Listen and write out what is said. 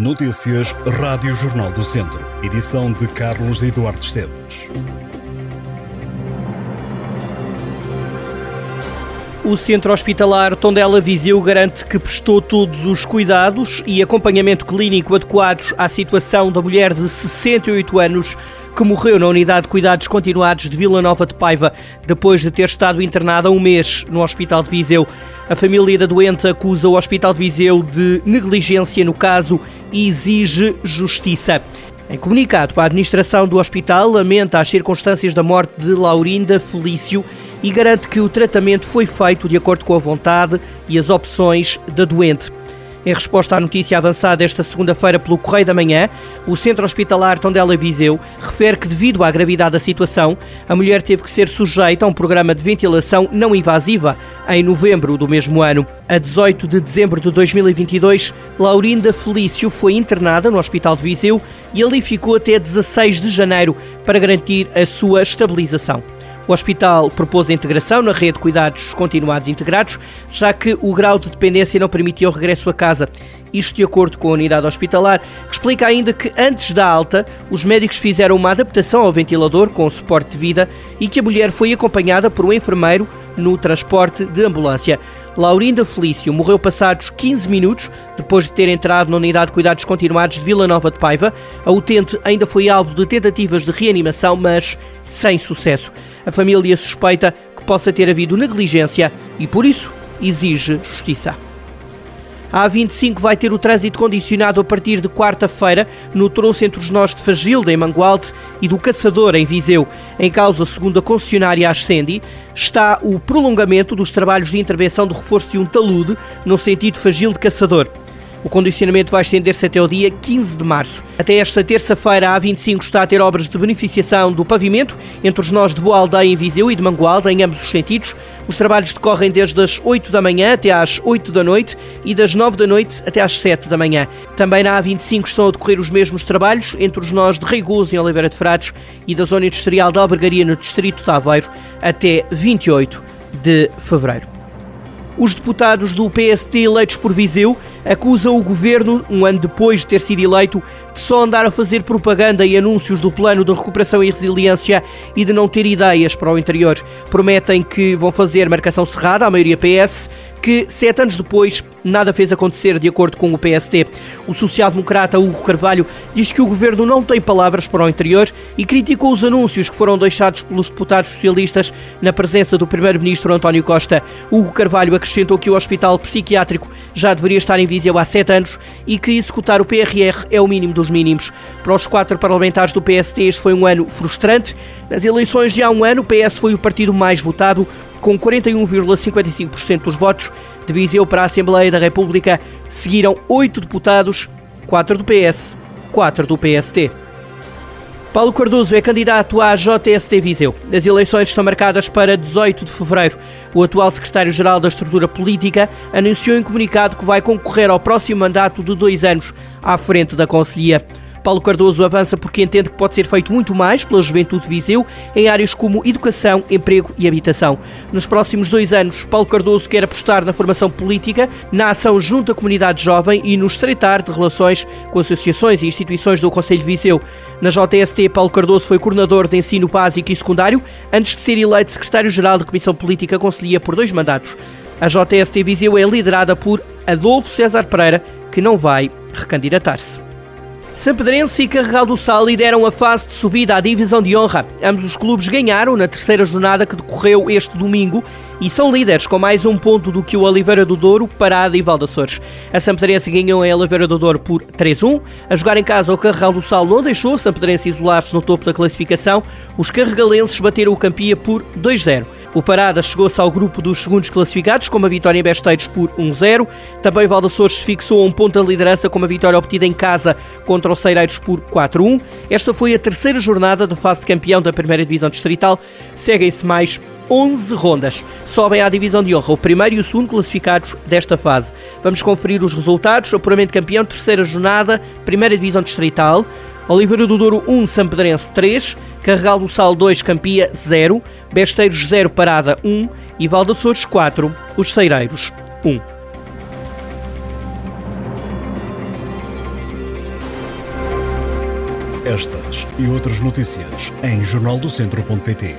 Notícias Rádio Jornal do Centro. Edição de Carlos Eduardo Esteves. O Centro Hospitalar Tondela Viseu garante que prestou todos os cuidados e acompanhamento clínico adequados à situação da mulher de 68 anos que morreu na unidade de cuidados continuados de Vila Nova de Paiva depois de ter estado internada um mês no Hospital de Viseu. A família da doente acusa o Hospital de Viseu de negligência no caso e exige justiça. Em comunicado, a administração do hospital lamenta as circunstâncias da morte de Laurinda Felício e garante que o tratamento foi feito de acordo com a vontade e as opções da doente. Em resposta à notícia avançada esta segunda-feira pelo Correio da Manhã, o Centro Hospitalar Tondela Viseu refere que, devido à gravidade da situação, a mulher teve que ser sujeita a um programa de ventilação não invasiva em novembro do mesmo ano. A 18 de dezembro de 2022, Laurinda Felício foi internada no Hospital de Viseu e ali ficou até 16 de janeiro para garantir a sua estabilização. O hospital propôs a integração na rede de cuidados continuados integrados, já que o grau de dependência não permitia o regresso a casa. Isto de acordo com a unidade hospitalar, que explica ainda que antes da alta, os médicos fizeram uma adaptação ao ventilador com suporte de vida e que a mulher foi acompanhada por um enfermeiro no transporte de ambulância. Laurinda Felício morreu passados 15 minutos depois de ter entrado na unidade de cuidados continuados de Vila Nova de Paiva. A utente ainda foi alvo de tentativas de reanimação, mas sem sucesso. A família suspeita que possa ter havido negligência e, por isso, exige justiça. A A25 vai ter o trânsito condicionado a partir de quarta-feira no troço entre os nós de Fagilda, em Mangualde, e do Caçador, em Viseu. Em causa, segundo a concessionária Ascendi, está o prolongamento dos trabalhos de intervenção do reforço de um talude no sentido Fagilde-Caçador. O condicionamento vai estender-se até o dia 15 de março. Até esta terça-feira, a A25 está a ter obras de beneficiação do pavimento entre os nós de Boa Aldeia em Viseu e de Mangualde, em ambos os sentidos. Os trabalhos decorrem desde as 8 da manhã até às 8 da noite e das 9 da noite até às 7 da manhã. Também na A25 estão a decorrer os mesmos trabalhos entre os nós de Reigoso, em Oliveira de Frades, e da Zona Industrial da Albergaria, no Distrito de Aveiro, até 28 de fevereiro. Os deputados do PSD eleitos por Viseu acusam o governo, um ano depois de ter sido eleito, de só andar a fazer propaganda e anúncios do plano de recuperação e resiliência e de não ter ideias para o interior. Prometem que vão fazer marcação cerrada à maioria PS, que sete anos depois nada fez acontecer, de acordo com o PSD. O social-democrata Hugo Carvalho diz que o governo não tem palavras para o interior e criticou os anúncios que foram deixados pelos deputados socialistas na presença do primeiro-ministro António Costa. Hugo Carvalho acrescentou que o hospital psiquiátrico já deveria estar em Viseu há sete anos e que executar o PRR é o mínimo dos mínimos. Para os quatro parlamentares do PSD, este foi um ano frustrante. Nas eleições de há um ano, o PS foi o partido mais votado, com 41,55% dos votos. De Viseu para a Assembleia da República seguiram oito deputados, quatro do PS, quatro do PST. Paulo Cardoso é candidato à JST Viseu. As eleições estão marcadas para 18 de fevereiro. O atual secretário-geral da estrutura política anunciou em comunicado que vai concorrer ao próximo mandato de dois anos à frente da Conselhia. Paulo Cardoso avança porque entende que pode ser feito muito mais pela juventude de Viseu em áreas como educação, emprego e habitação. Nos próximos dois anos, Paulo Cardoso quer apostar na formação política, na ação junto à comunidade jovem e no estreitar de relações com associações e instituições do Conselho de Viseu. Na JST, Paulo Cardoso foi coordenador de ensino básico e secundário antes de ser eleito secretário-geral da Comissão Política Conselhia por dois mandatos. A JST Viseu é liderada por Adolfo César Pereira, que não vai recandidatar-se. Sampedrense e Carregal do Sal lideram a fase de subida à divisão de honra. Ambos os clubes ganharam na terceira jornada que decorreu este domingo e são líderes com mais um ponto do que o Oliveira do Douro, Parada e Valdaçores. A Sampedrense ganhou em Oliveira do Douro por 3-1. A jogar em casa, o Carregal do Sal não deixou a Sampedrense isolar-se no topo da classificação. Os carregalenses bateram o Campia por 2-0. O Parada chegou-se ao grupo dos segundos classificados com uma vitória em Besteiros por 1-0. Também Valdaçores fixou um ponto da liderança com uma vitória obtida em casa contra os Ceireiros por 4-1. Esta foi a terceira jornada da fase de campeão da primeira divisão distrital. Seguem-se mais 11 rondas. Sobem à divisão de honra o primeiro e o segundo classificados desta fase. Vamos conferir os resultados. Apuramento campeão, terceira jornada, primeira divisão distrital. Oliveira do Douro 1, Sampedrense 3, Carregal do Sal 2, Campia 0, Besteiros 0, Parada 1 e Valdeçores 4, Os Ceireiros 1. Estas e outras notícias em jornaldocentro.pt.